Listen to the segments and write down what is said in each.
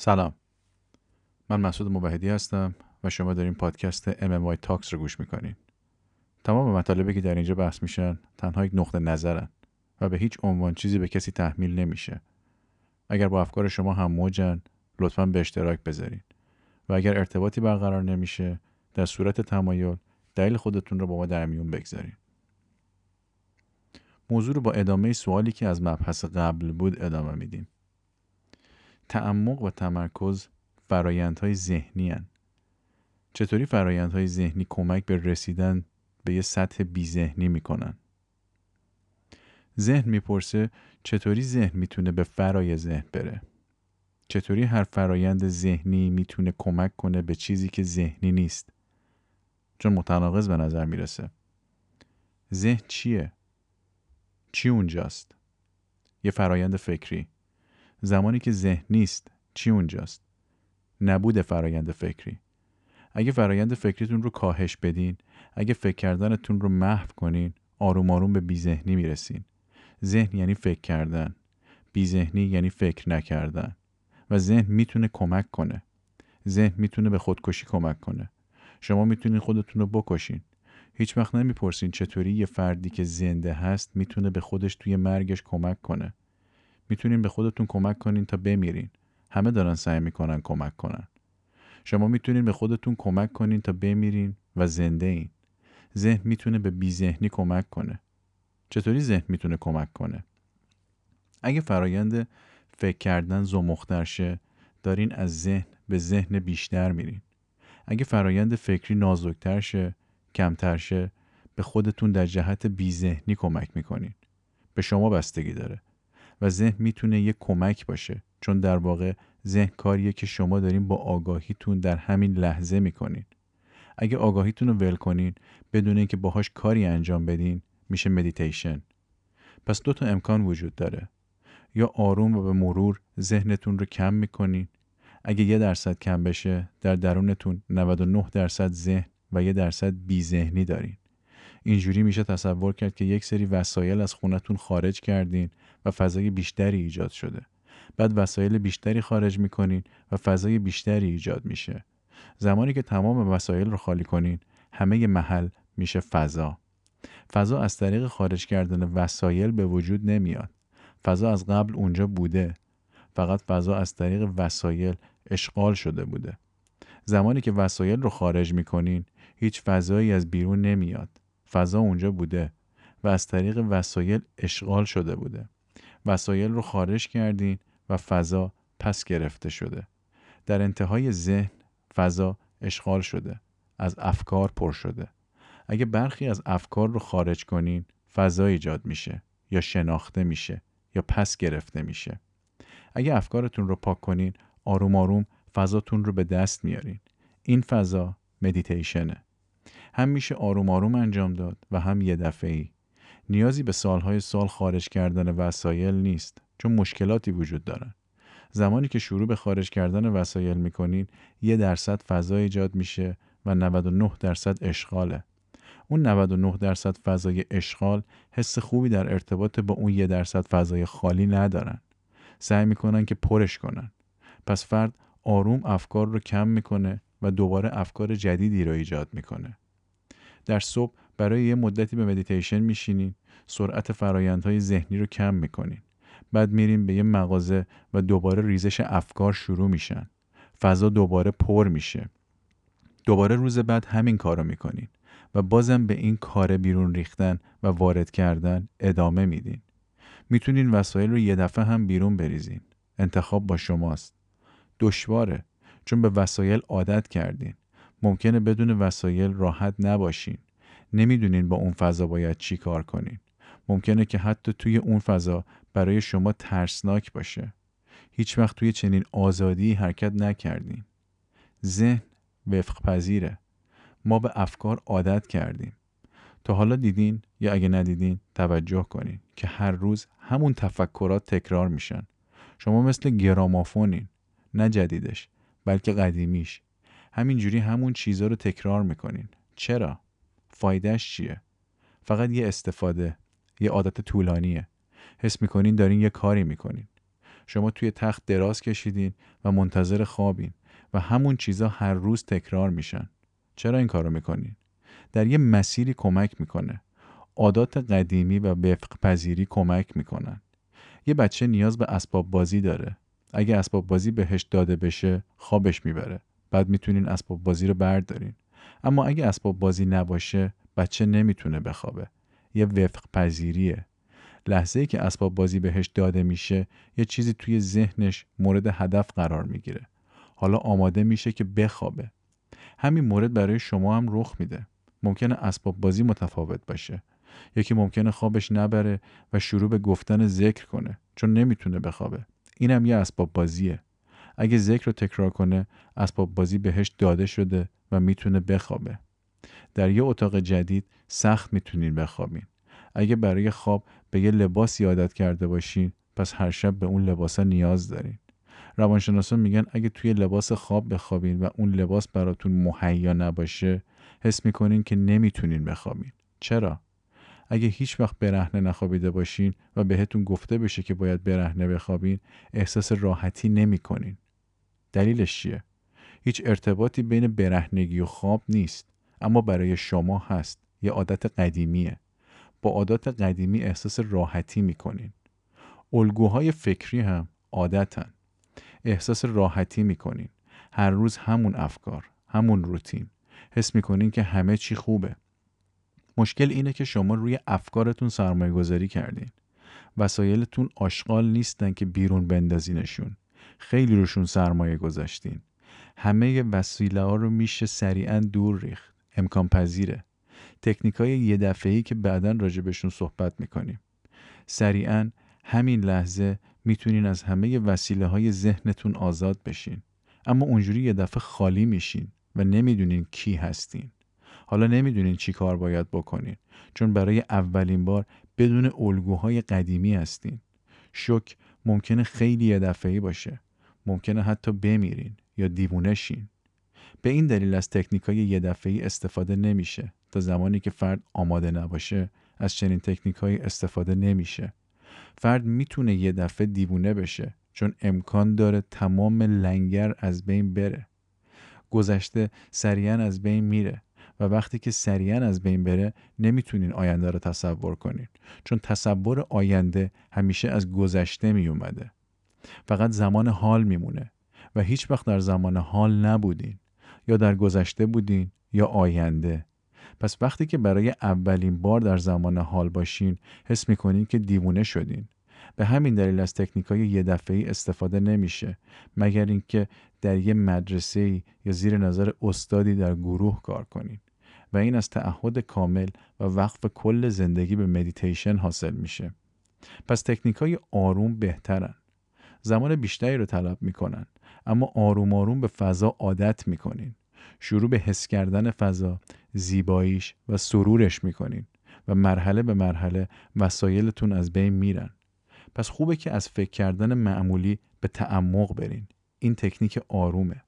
سلام. من مسعود موحدی هستم و شما دارین پادکست MMY تاکس رو گوش می‌کنین. تمام مطالبی که در اینجا بحث میشن تنها یک نقطه نظرن و به هیچ عنوان چیزی به کسی تحمیل نمیشه. اگر با افکار شما هم موجن لطفا به اشتراک بذارین. و اگر ارتباطی برقرار نمیشه در صورت تمایل دلیل خودتون رو با ما در میون بگذارین. موضوع رو با ادامه سوالی که از مبحث قبل بود ادامه میدیم. تعمق و تمرکز فرایندهای ذهنی هن. چطوری فرایندهای ذهنی کمک به رسیدن به یه سطح بی ذهنی می‌کنن؟ ذهن می‌پرسه چطوری ذهن می‌تونه به فرای ذهن بره؟ چطوری هر فرایند ذهنی می‌تونه کمک کنه به چیزی که ذهنی نیست؟ چون متناقض به نظر می‌رسه. ذهن چیه؟ چی اونجاست؟ یه فرایند فکری. زمانی که ذهن نیست چی اونجاست؟ نبود فرایند فکری. اگه فرایند فکریتون رو کاهش بدین اگه فکر کردنتون رو محو کنین آروم آروم به بیذهنی می‌رسین. ذهن یعنی فکر کردن. بیذهنی یعنی فکر نکردن. و ذهن می‌تونه کمک کنه. ذهن می‌تونه به خودکشی کمک کنه. شما می‌تونین خودتون رو بکشین. هیچ وقت نمی‌پرسین چطوری یه فردی که زنده هست می‌تونه به خودش توی مرگش کمک کنه. می‌تونین به خودتون کمک کنین تا بمیرین. همه دارن سعی می‌کنن کمک کنن. شما می‌تونین به خودتون کمک کنین تا بمیرین و زنده این. ذهن می‌تونه به بیذهنی کمک کنه. چطوری ذهن می‌تونه کمک کنه؟ اگه فرایند فکر کردن زمختر شه دارین از ذهن به ذهن بیشتر میرین. اگه فرایند فکری نازکتر شه کمتر شه به خودتون در جهت بیذهنی کمک می‌کنین. به شما بستگی داره. و ذهن می‌تونه یه کمک باشه. چون در واقع ذهن کاریه که شما دارین با آگاهیتون در همین لحظه می‌کنین. اگه آگاهیتون رو ول کنین بدون اینکه باهاش کاری انجام بدین میشه مدیتیشن پس دو تا امکان وجود داره. یا آروم و به مرور ذهنتون رو کم می‌کنین. اگه یه درصد کم بشه در درونتون 99 درصد ذهن و یه درصد بی ذهنی دارین. اینجوری میشه تصور کرد که یک سری وسایل از خونتون خارج کردین و فضای بیشتری ایجاد شده. بعد وسایل بیشتری خارج می‌کنین و فضای بیشتری ایجاد میشه. زمانی که تمام وسایل رو خالی کنین همه محل میشه فضا. فضا از طریق خارج کردن وسایل به وجود نمیاد. فضا از قبل اونجا بوده. فقط فضا از طریق وسایل اشغال شده بوده. زمانی که وسایل رو خارج می‌کنین هیچ فضایی از بیرون نمیاد. فضا اونجا بوده و از طریق وسایل اشغال شده بوده. وسایل رو خارج کردین و فضا پس گرفته شده. در انتهای ذهن فضا اشغال شده. از افکار پر شده. اگه برخی از افکار رو خارج کنین فضا ایجاد میشه یا شناخته میشه یا پس گرفته میشه. اگه افکارتون رو پاک کنین آروم آروم فضاتون رو به دست میارین. این فضا مدیتیشنه هم میشه آروم آروم انجام داد و هم یه دفعه نیازی به سالهای سال خارج کردن وسایل نیست چون مشکلاتی وجود دارن. زمانی که شروع به خارج کردن وسایل می‌کنین یه درصد فضا ایجاد میشه و 99 درصد اشغاله. اون 99 درصد فضای اشغال حس خوبی در ارتباط با اون یه درصد فضای خالی ندارن. سعی می‌کنن که پرش کنن. پس فرد آروم افکار رو کم می‌کنه و دوباره افکار جدیدی رو ایجاد می‌کنه. در صبح برای یه مدتی به مدیتیشن می‌شینین سرعت فرایندهای ذهنی رو کم می‌کنین. بعد میریم به یه مغازه و دوباره ریزش افکار شروع میشن. فضا دوباره پر میشه. دوباره روز بعد همین کارو می‌کنین و بازم به این کار بیرون ریختن و وارد کردن ادامه میدین. می‌تونین وسایل رو یه دفعه هم بیرون بریزین. انتخاب با شماست. دشواره چون به وسایل عادت کردین. ممکنه بدون وسایل راحت نباشین. نمی‌دونین با اون فضا باید چی کار کنین. ممکنه که حتی توی اون فضا برای شما ترسناک باشه. هیچ وقت توی چنین آزادی حرکت نکردین. ذهن وفق پذیره ما به افکار عادت کردیم. تا حالا دیدین یا اگه ندیدین توجه کنین که هر روز همون تفکرات تکرار میشن. شما مثل گرامافونین. نه جدیدش بلکه قدیمیش. همینجوری همون چیزها رو تکرار می‌کنین. چرا؟ فایدهش چیه؟ فقط یه استفاده یه عادت طولانیه. حس می‌کنین دارین یه کاری می‌کنین. شما توی تخت دراز کشیدین و منتظر خوابین و همون چیزا هر روز تکرار میشن. چرا این کارو می‌کنین؟ در یه مسیری کمک می‌کنه. عادات قدیمی و وفق پذیری کمک می‌کنن. یه بچه نیاز به اسباب بازی داره. اگه اسباب بازی بهش داده بشه خوابش می‌بره. بعد می‌تونین اسباب بازی رو بردارین. اما اگه اسباب بازی نباشه بچه نمی‌تونه بخوابه. یه وفق پذیریه لحظه ای که اسباب بازی بهش داده میشه یه چیزی توی ذهنش مورد هدف قرار می‌گیره. حالا آماده میشه که بخوابه. همین مورد برای شما هم رخ میده. ممکنه اسباب بازی متفاوت باشه. یکی ممکنه خوابش نبره و شروع به گفتن ذکر کنه چون نمی‌تونه بخوابه. اینم یه اسباب بازیه. اگه ذکر رو تکرار کنه اسباب بازی بهش داده شده و می‌تونه بخوابه. در یه اتاق جدید سخت می‌تونین بخوابین. اگه برای خواب به یه لباس عادت کرده باشین پس هر شب به اون لباسا نیاز دارین. روانشناسان میگن اگه توی لباس خواب بخوابین و اون لباس براتون مهیا نباشه حس می‌کنین که نمی‌تونین بخوابین. چرا؟ اگه هیچ وقت برهنه نخوابیده باشین و بهتون گفته بشه که باید برهنه بخوابین احساس راحتی نمی‌کنین. دلیلش چیه؟ هیچ ارتباطی بین برهنگی و خواب نیست اما برای شما هست. یه عادت قدیمیه. با عادات قدیمی احساس راحتی می‌کنین. الگوهای فکری هم عادتن. احساس راحتی می‌کنین. هر روز همون افکار همون روتین. حس می‌کنین که همه چی خوبه. مشکل اینه که شما روی افکارتون سرمایه گذاری کردین. وسایلتون آشغال نیستن که بیرون بندازینشون. خیلی روشون سرمایه گذاشتین. همه وسیله ها رو میشه سریعا دور ریخت. امکان پذیره. تکنیک های یه دفعه که بعدا راجبشون صحبت می‌کنیم. سریعا همین لحظه می‌تونین از همه وسیله های ذهنتون آزاد بشین. اما اونجوری یه دفعه خالی میشین و نمی‌دونین کی هستین. حالا نمی‌دونین چی کار باید بکنین. چون برای اولین بار بدون الگوهای قدیمی هستین. شک ممکنه خیلی یه دفعه باشه. ممکنه حتی بمیرین. یا دیوونه شین. به این دلیل از تکنیک های یه دفعه استفاده نمیشه تا زمانی که فرد آماده نباشه از چنین تکنیک استفاده نمیشه. فرد می‌تونه یه دفعه دیوونه بشه چون امکان داره تمام لنگر از بین بره. گذشته سریعا از بین میره و وقتی که سریعا از بین بره نمی‌تونین آینده رو تصور کنین. چون تصور آینده همیشه از گذشته میومده فقط زمان حال میمونه. و هیچ وقت در زمان حال نبودین یا در گذشته بودین یا آینده. پس وقتی که برای اولین بار در زمان حال باشین حس می‌کنین که دیوونه شدین. به همین دلیل از تکنیک های یه استفاده نمیشه مگر اینکه در یه مدرسه یا زیر نظر استادی در گروه کار کنین. و این از تعهد کامل و وقف کل زندگی به مدیتیشن حاصل میشه. پس تکنیک های آروم بهترن. زمان بیشتری رو طلب می‌کنن. اما آروم آروم به فضا عادت می‌کنین. شروع به حس کردن فضا زیباییش و سرورش می‌کنین و مرحله به مرحله وسایلتون از بین میرن. پس خوبه که از فکر کردن معمولی به تعمق برین. این تکنیک آرومه.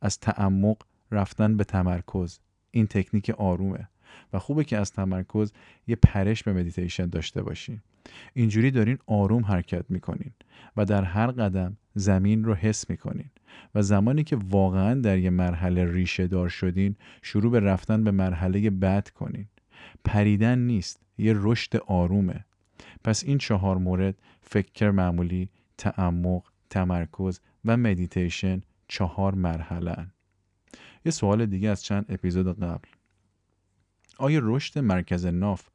از تعمق رفتن به تمرکز. این تکنیک آرومه. و خوبه که از تمرکز یه پرش به مدیتیشن داشته باشین. اینجوری دارین آروم حرکت می‌کنین و در هر قدم زمین رو حس می‌کنین و زمانی که واقعا در یه مرحله ریشه دار شدین شروع به رفتن به مرحله بعد کنین. پریدن نیست یه رشد آرومه. پس این چهار مورد فکر معمولی تعمق تمرکز و مدیتیشن چهار مرحله یه سوال دیگه از چند اپیزود قبل. آیا رشد مرکز ناف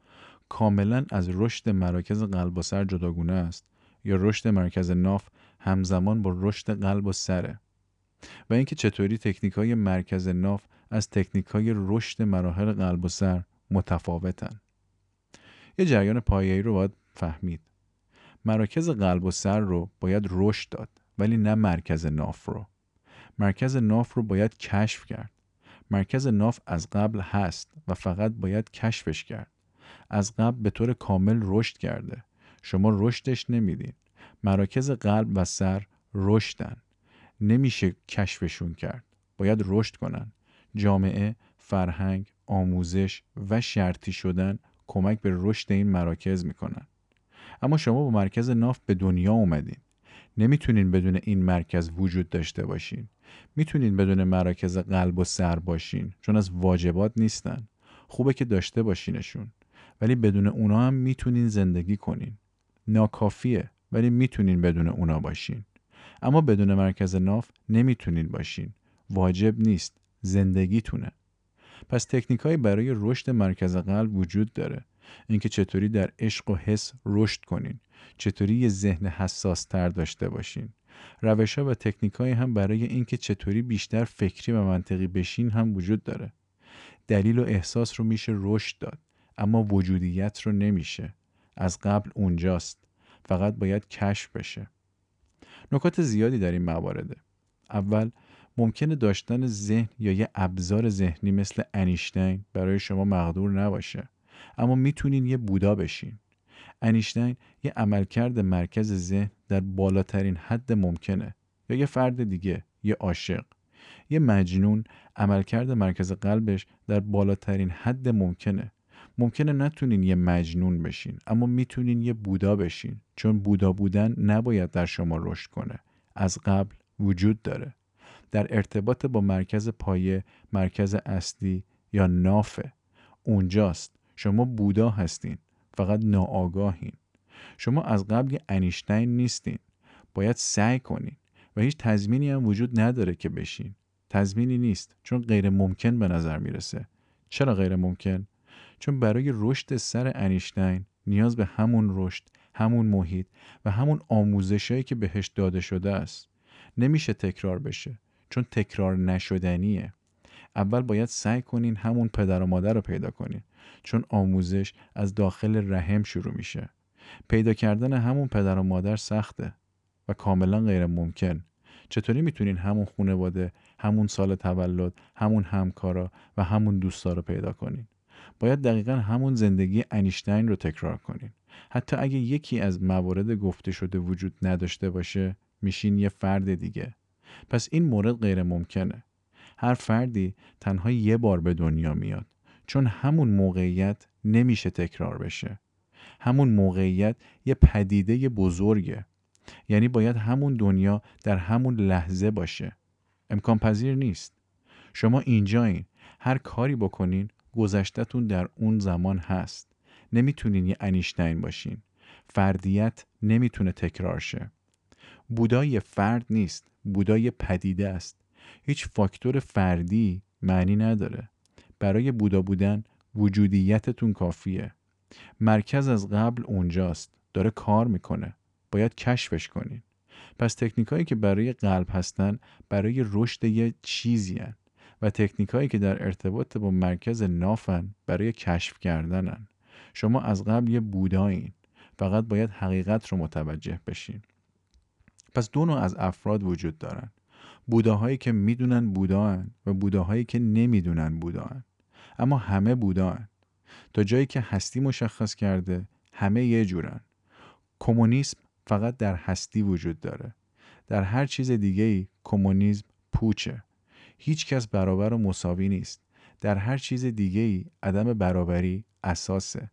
کاملا از رشد مراکز قلب و سر جداگونه است. یا رشد مرکز ناف همزمان با رشد قلب و سره. و اینکه چطوری تکنیک های مرکز ناف از تکنیک های رشد مراحل قلب و سر متفاوتن. یه جریان پایه‌ای رو باید فهمید. مراکز قلب و سر رو باید رشد داد ولی نه مرکز ناف رو. مرکز ناف رو باید کشف کرد. مرکز ناف از قبل هست و فقط باید کشفش کرد. از قبل به طور کامل رشد کرده. شما رشدش نمیدین. مراکز قلب و سر رشدن. نمیشه کشفشون کرد. باید رشد کنن. جامعه فرهنگ آموزش و شرطی شدن کمک به رشد این مراکز می‌کنن. اما شما با مرکز ناف به دنیا اومدین. نمی‌تونین بدون این مرکز وجود داشته باشین. می‌تونین بدون مراکز قلب و سر باشین. چون از واجبات نیستن. خوبه که داشته باشینشون. ولی بدون اونا هم می‌تونین زندگی کنین. ناکافیه ولی می‌تونین بدون اونا باشین. اما بدون مرکز ناف نمی‌تونین باشین. واجب نیست. زندگیتونه. پس تکنیکایی برای رشد مرکز قلب وجود داره. اینکه چطوری در عشق و حس رشد کنین. چطوری یه ذهن حساس تر داشته باشین. روش ها و تکنیک هم برای اینکه چطوری بیشتر فکری و منطقی بشین هم وجود داره. دلیل و احساس رو میشه رشد داد. اما وجودیت رو نمیشه. از قبل اونجاست. فقط باید کشف بشه. نکات زیادی در این موارده اول ممکنه داشتن ذهن یا یه ابزار ذهنی مثل انیشتین برای شما مقدور نباشه. اما می‌تونین یه بودا بشین. انیشتین یه عملکرد مرکز ذهن در بالاترین حد ممکنه. یا یه فرد دیگه یه عاشق. یه مجنون عملکرد مرکز قلبش در بالاترین حد ممکنه. ممکنه نتونین یه مجنون بشین اما می‌تونین یه بودا بشین. چون بودا بودن نباید در شما رشد کنه. از قبل وجود داره. در ارتباط با مرکز پایه مرکز اصلی یا نافه اونجاست. شما بودا هستین فقط ناآگاهین. شما از قبل یه انیشتین نیستین. باید سعی کنین. و هیچ تضمینی هم وجود نداره که بشین. تضمینی نیست چون غیر ممکن به نظر می‌رسه. چرا غیر ممکن چون برای رشد سر انیشتین نیاز به همون رشد همون محیط و همون آموزشایی که بهش داده شده است نمیشه تکرار بشه چون تکرار نشدنیه. اول باید سعی کنین همون پدر و مادر رو پیدا کنین چون آموزش از داخل رحم شروع میشه. پیدا کردن همون پدر و مادر سخته و کاملا غیر ممکن چطوری می‌تونین همون خانواده همون سال تولد همون همکارا و همون دوستا رو پیدا کنین؟ باید دقیقا همون زندگی انیشتین رو تکرار کنین. حتی اگه یکی از موارد گفته شده وجود نداشته باشه میشین یه فرد دیگه. پس این مورد غیر ممکنه هر فردی تنها یه بار به دنیا میاد. چون همون موقعیت نمیشه تکرار بشه. همون موقعیت یه پدیده بزرگه. یعنی باید همون دنیا در همون لحظه باشه. امکان پذیر نیست. شما اینجایین. هر کاری بکنین گذشتهتون در اون زمان هست. نمی‌تونین یه انیشتین باشین. فردیت نمی‌تونه تکرار شه. بودا یه فرد نیست. بودا یه پدیده است. هیچ فاکتور فردی معنی نداره. برای بودا بودن وجودیتتون کافیه. مرکز از قبل اونجاست. داره کار می‌کنه. باید کشفش کنین. پس تکنیکایی که برای قلب هستن برای رشد یه چیزی هن و تکنیکایی که در ارتباط با مرکز نافن برای کشف کردنن. شما از قبل یه بودایین فقط باید حقیقت رو متوجه بشین. پس دو نوع از افراد وجود دارن. بوداهایی که می‌دونن بوداهن و بوداهایی که نمی‌دونن بوداهن. اما همه بوداهن. تا جایی که هستی مشخص کرده همه یه جورن. کمونیسم فقط در هستی وجود داره. در هر چیز دیگه ای کمونیسم پوچه. هیچ کس برابر و مساوی نیست. در هر چیز دیگه ای عدم برابری اساسه.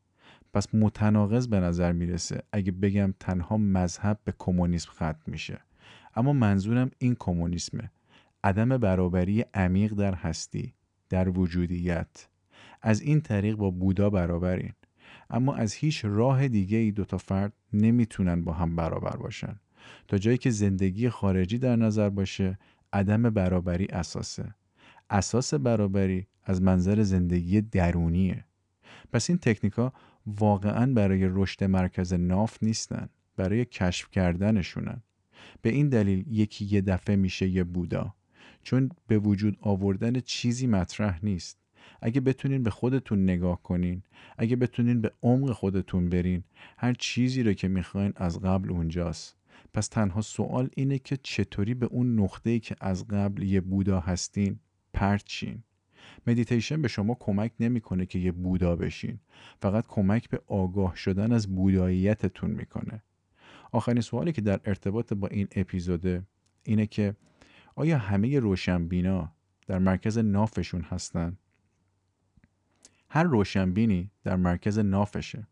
پس متناقض به نظر می‌رسه اگه بگم تنها مذهب به کمونیسم ختم میشه. اما منظورم این کمونیسمه. عدم برابری عمیق در هستی در وجودیت. از این طریق با بودا برابرین. اما از هیچ راه دیگه ای دوتا فرد نمی‌تونن با هم برابر باشن. تا جایی که زندگی خارجی در نظر باشه عدم برابری اساسه. اساس برابری از منظر زندگی درونیه. پس این تکنیکا واقعا برای رشد مرکز ناف نیستن برای کشف کردنشونن. به این دلیل یکی یه دفعه میشه یه بودا. چون به وجود آوردن چیزی مطرح نیست. اگه بتونین به خودتون نگاه کنین اگه بتونین به عمق خودتون برین هر چیزی رو که می‌خواین از قبل اونجاست. پس تنها سوال اینه که چطوری به اون نقطه‌ای که از قبل یه بودا هستین پرچین؟ مدیتیشن به شما کمک نمی‌کنه که یه بودا بشین. فقط کمک به آگاه شدن از بوداییتتون می‌کنه. آخرین سوالی که در ارتباط با این اپیزوده اینه که آیا همه روشنبینا در مرکز نافشون هستن؟ هر روشنبینی در مرکز نافشه.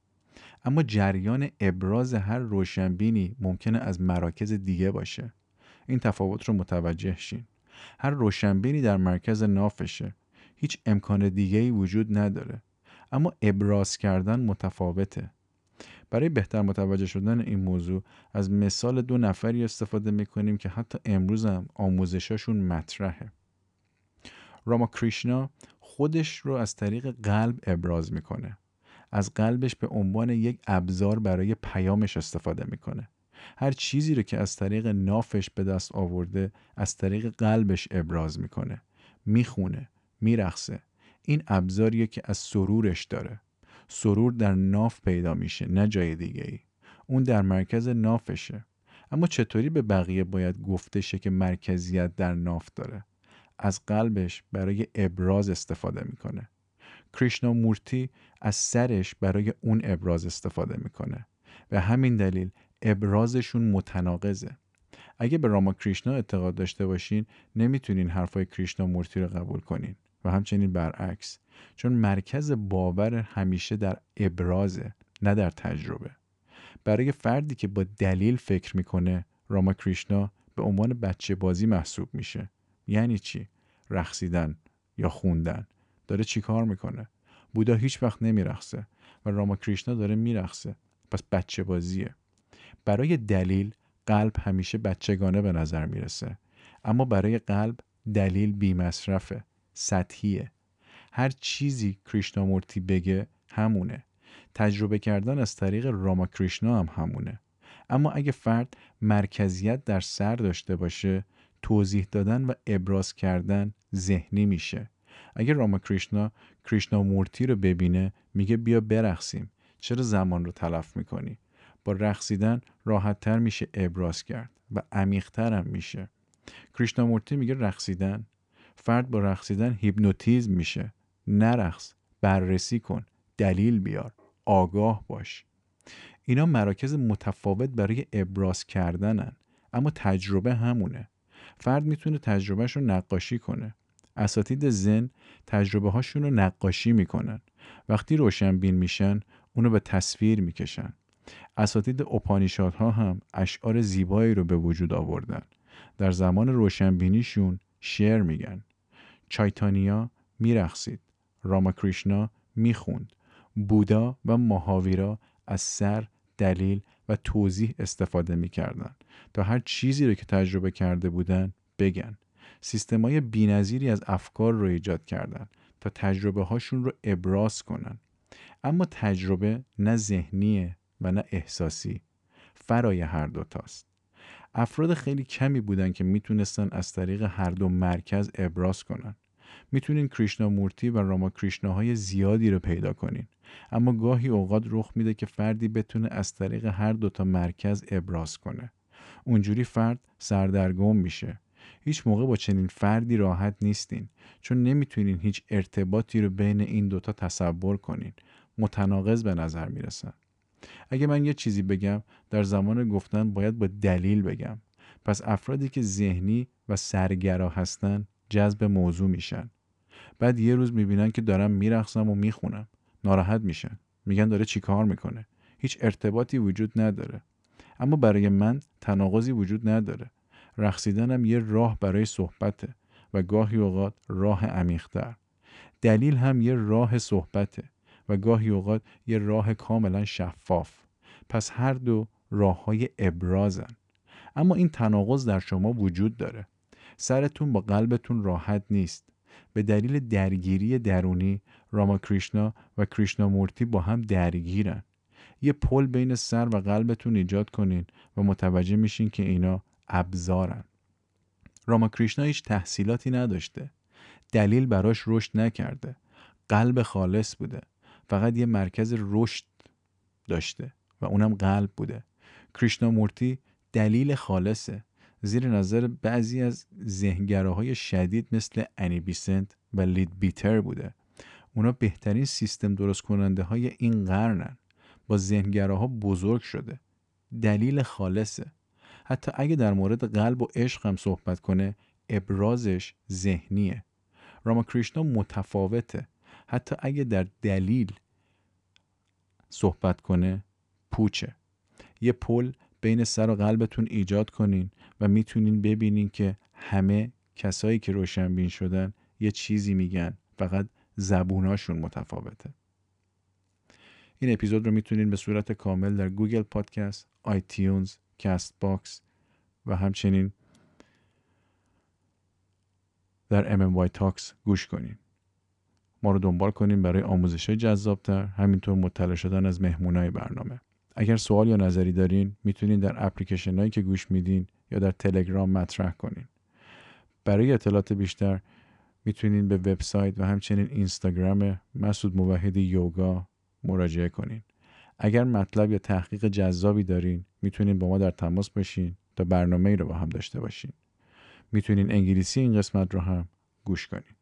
اما جریان ابراز هر روشنبینی ممکنه از مراکز دیگه باشه. این تفاوت رو متوجه شین. هر روشنبینی در مرکز نافشه. هیچ امکان دیگه ای وجود نداره. اما ابراز کردن متفاوته. برای بهتر متوجه شدن این موضوع از مثال دو نفری استفاده می‌کنیم که حتی امروز هم آموزشاشون مطرحه. راما کریشنا خودش رو از طریق قلب ابراز می‌کنه. از قلبش به عنوان یک ابزار برای پیامش استفاده می‌کنه. هر چیزی رو که از طریق نافش به دست آورده از طریق قلبش ابراز می‌کنه. می‌خونه میرخصه این ابزاریه که از سرورش داره. سرور در ناف پیدا میشه نه جای دیگه ای اون در مرکز نافشه. اما چطوری به بقیه باید گفته شه که مرکزیت در ناف داره؟ از قلبش برای ابراز استفاده می‌کنه. کریشنا مورتی از سرش برای اون ابراز استفاده می‌کنه و همین دلیل ابرازشون متناقضه. اگه به راما کریشنا اعتقاد داشته باشین نمی‌تونین حرفای کریشنا مورتی رو قبول کنین. و همچنین برعکس چون مرکز باور همیشه در ابرازه نه در تجربه. برای فردی که با دلیل فکر می‌کنه راما کریشنا به عنوان بچه بازی محسوب میشه. یعنی چی؟ رقصیدن یا خوندن. داره چی کار می‌کنه؟ بودا هیچ وقت نمیرخصه و راما کریشنا داره میرخصه پس بچه بازیه. برای دلیل قلب همیشه بچگانه به نظر می‌رسه. اما برای قلب دلیل بیمصرفه سطحیه. هر چیزی کریشنامورتی بگه همونه. تجربه کردن از طریق راما کریشنا هم همونه. اما اگه فرد مرکزیت در سر داشته باشه توضیح دادن و ابراز کردن ذهنی میشه. اگه راما کریشنا کریشنا مورتی رو ببینه میگه بیا برقصیم. چرا زمان رو تلف می‌کنی؟ با رقصیدن راحتتر میشه ابراز کرد و عمیقتر هم میشه. کریشنا مورتی میگه رقصیدن. فرد با رقصیدن هیپنوتیزم میشه. نرقص بررسی کن دلیل بیار آگاه باش. اینا مراکز متفاوت برای ابراز کردنن اما تجربه همونه. فرد می‌تونه تجربهش رو نقاشی کنه. اساتید زن تجربه هاشون رو نقاشی می‌کنن. وقتی روشنبین میشن اونو به تصویر می‌کشن. اساتید ها هم اشعار زیبایی رو به وجود آوردن. در زمان روشنبینیشون شعر میگن. چایتانیا میرخصید راماکریشنا می‌خوند. بودا و ماهاویرا از سر دلیل و توضیح استفاده می‌کردن تا هر چیزی رو که تجربه کرده بودن بگن. سیستمای بینظیری از افکار رو ایجاد کردن تا تجربه هاشون رو ابراز کنن. اما تجربه نه ذهنیه و نه احساسی فرای هر دوتاست افراد خیلی کمی بودن که می‌تونستن از طریق هر دو مرکز ابراز کنن. می‌تونین کریشنا مورتی و راما های زیادی رو پیدا کنین اما گاهی اوقات رخ میده که فردی بتونه از طریق هر دوتا مرکز ابراز کنه. اونجوری فرد سردرگم میشه. هیچ موقع با چنین فردی راحت نیستین چون نمی‌تونین هیچ ارتباطی رو بین این دوتا تصور کنین. متناقض به نظر می‌رسن اگه من یه چیزی بگم در زمان گفتن باید با دلیل بگم. پس افرادی که ذهنی و سرگرا هستن جذب موضوع میشن. بعد یه روز می‌بینن که دارم میرخصم و می‌خونم. ناراحت میشن. میگن داره چیکار می‌کنه؟ هیچ ارتباطی وجود نداره. اما برای من تناقضی وجود نداره. رقصیدنم یه راه برای صحبته و گاهی اوقات راه عمیقتر. دلیل هم یه راه صحبته و گاهی اوقات یه راه کاملا شفاف. پس هر دو راه های ابرازن. اما این تناقض در شما وجود داره. سرتون با قلبتون راحت نیست. به دلیل درگیری درونی راما کریشنا و کریشنا مورتی با هم درگیرن. یه پل بین سر و قلبتون ایجاد کنین و متوجه میشین که اینا ابزارن. راما کریشنا هیچ تحصیلاتی نداشته. دلیل براش رشد نکرده. قلب خالص بوده. فقط یه مرکز رشد داشته و اونم قلب بوده. کریشنا مورتی دلیل خالصه. زیر نظر بعضی از ذهنگراهای شدید مثل انی بیسنت و لید بیتر بوده. اونا بهترین سیستم درست کننده های این قرنن. با ذهنگراها بزرگ شده. دلیل خالصه. حتی اگه در مورد قلب و عشق هم صحبت کنه ابرازش ذهنیه. راما کریشنا متفاوته. حتی اگه در دلیل صحبت کنه پوچه. یه پل بین سر و قلبتون ایجاد کنین و می‌تونین ببینین که همه کسایی که روشنبین شدن یه چیزی میگن. فقط زبوناشون متفاوته. این اپیزود رو می‌تونین به صورت کامل در Google Podcasts، iTunes، Castbox و همچنین در MMY Talks گوش کنین. ما رو دنبال کنین برای آموزش جذابتر همینطور مطلع شدن از مهمونای برنامه. اگر سوال یا نظری دارین می‌تونین در اپلیکیشن هایی که گوش میدین یا در تلگرام مطرح کنین. برای اطلاعات بیشتر می‌تونین به وبسایت و همچنین اینستاگرام مسعود موحدی یوگا مراجعه کنین. اگر مطلب یا تحقیق جذابی دارین می‌تونین با ما در تماس باشین تا برنامه ای رو با هم داشته باشین. می‌تونین انگلیسی این قسمت رو هم گوش کنین.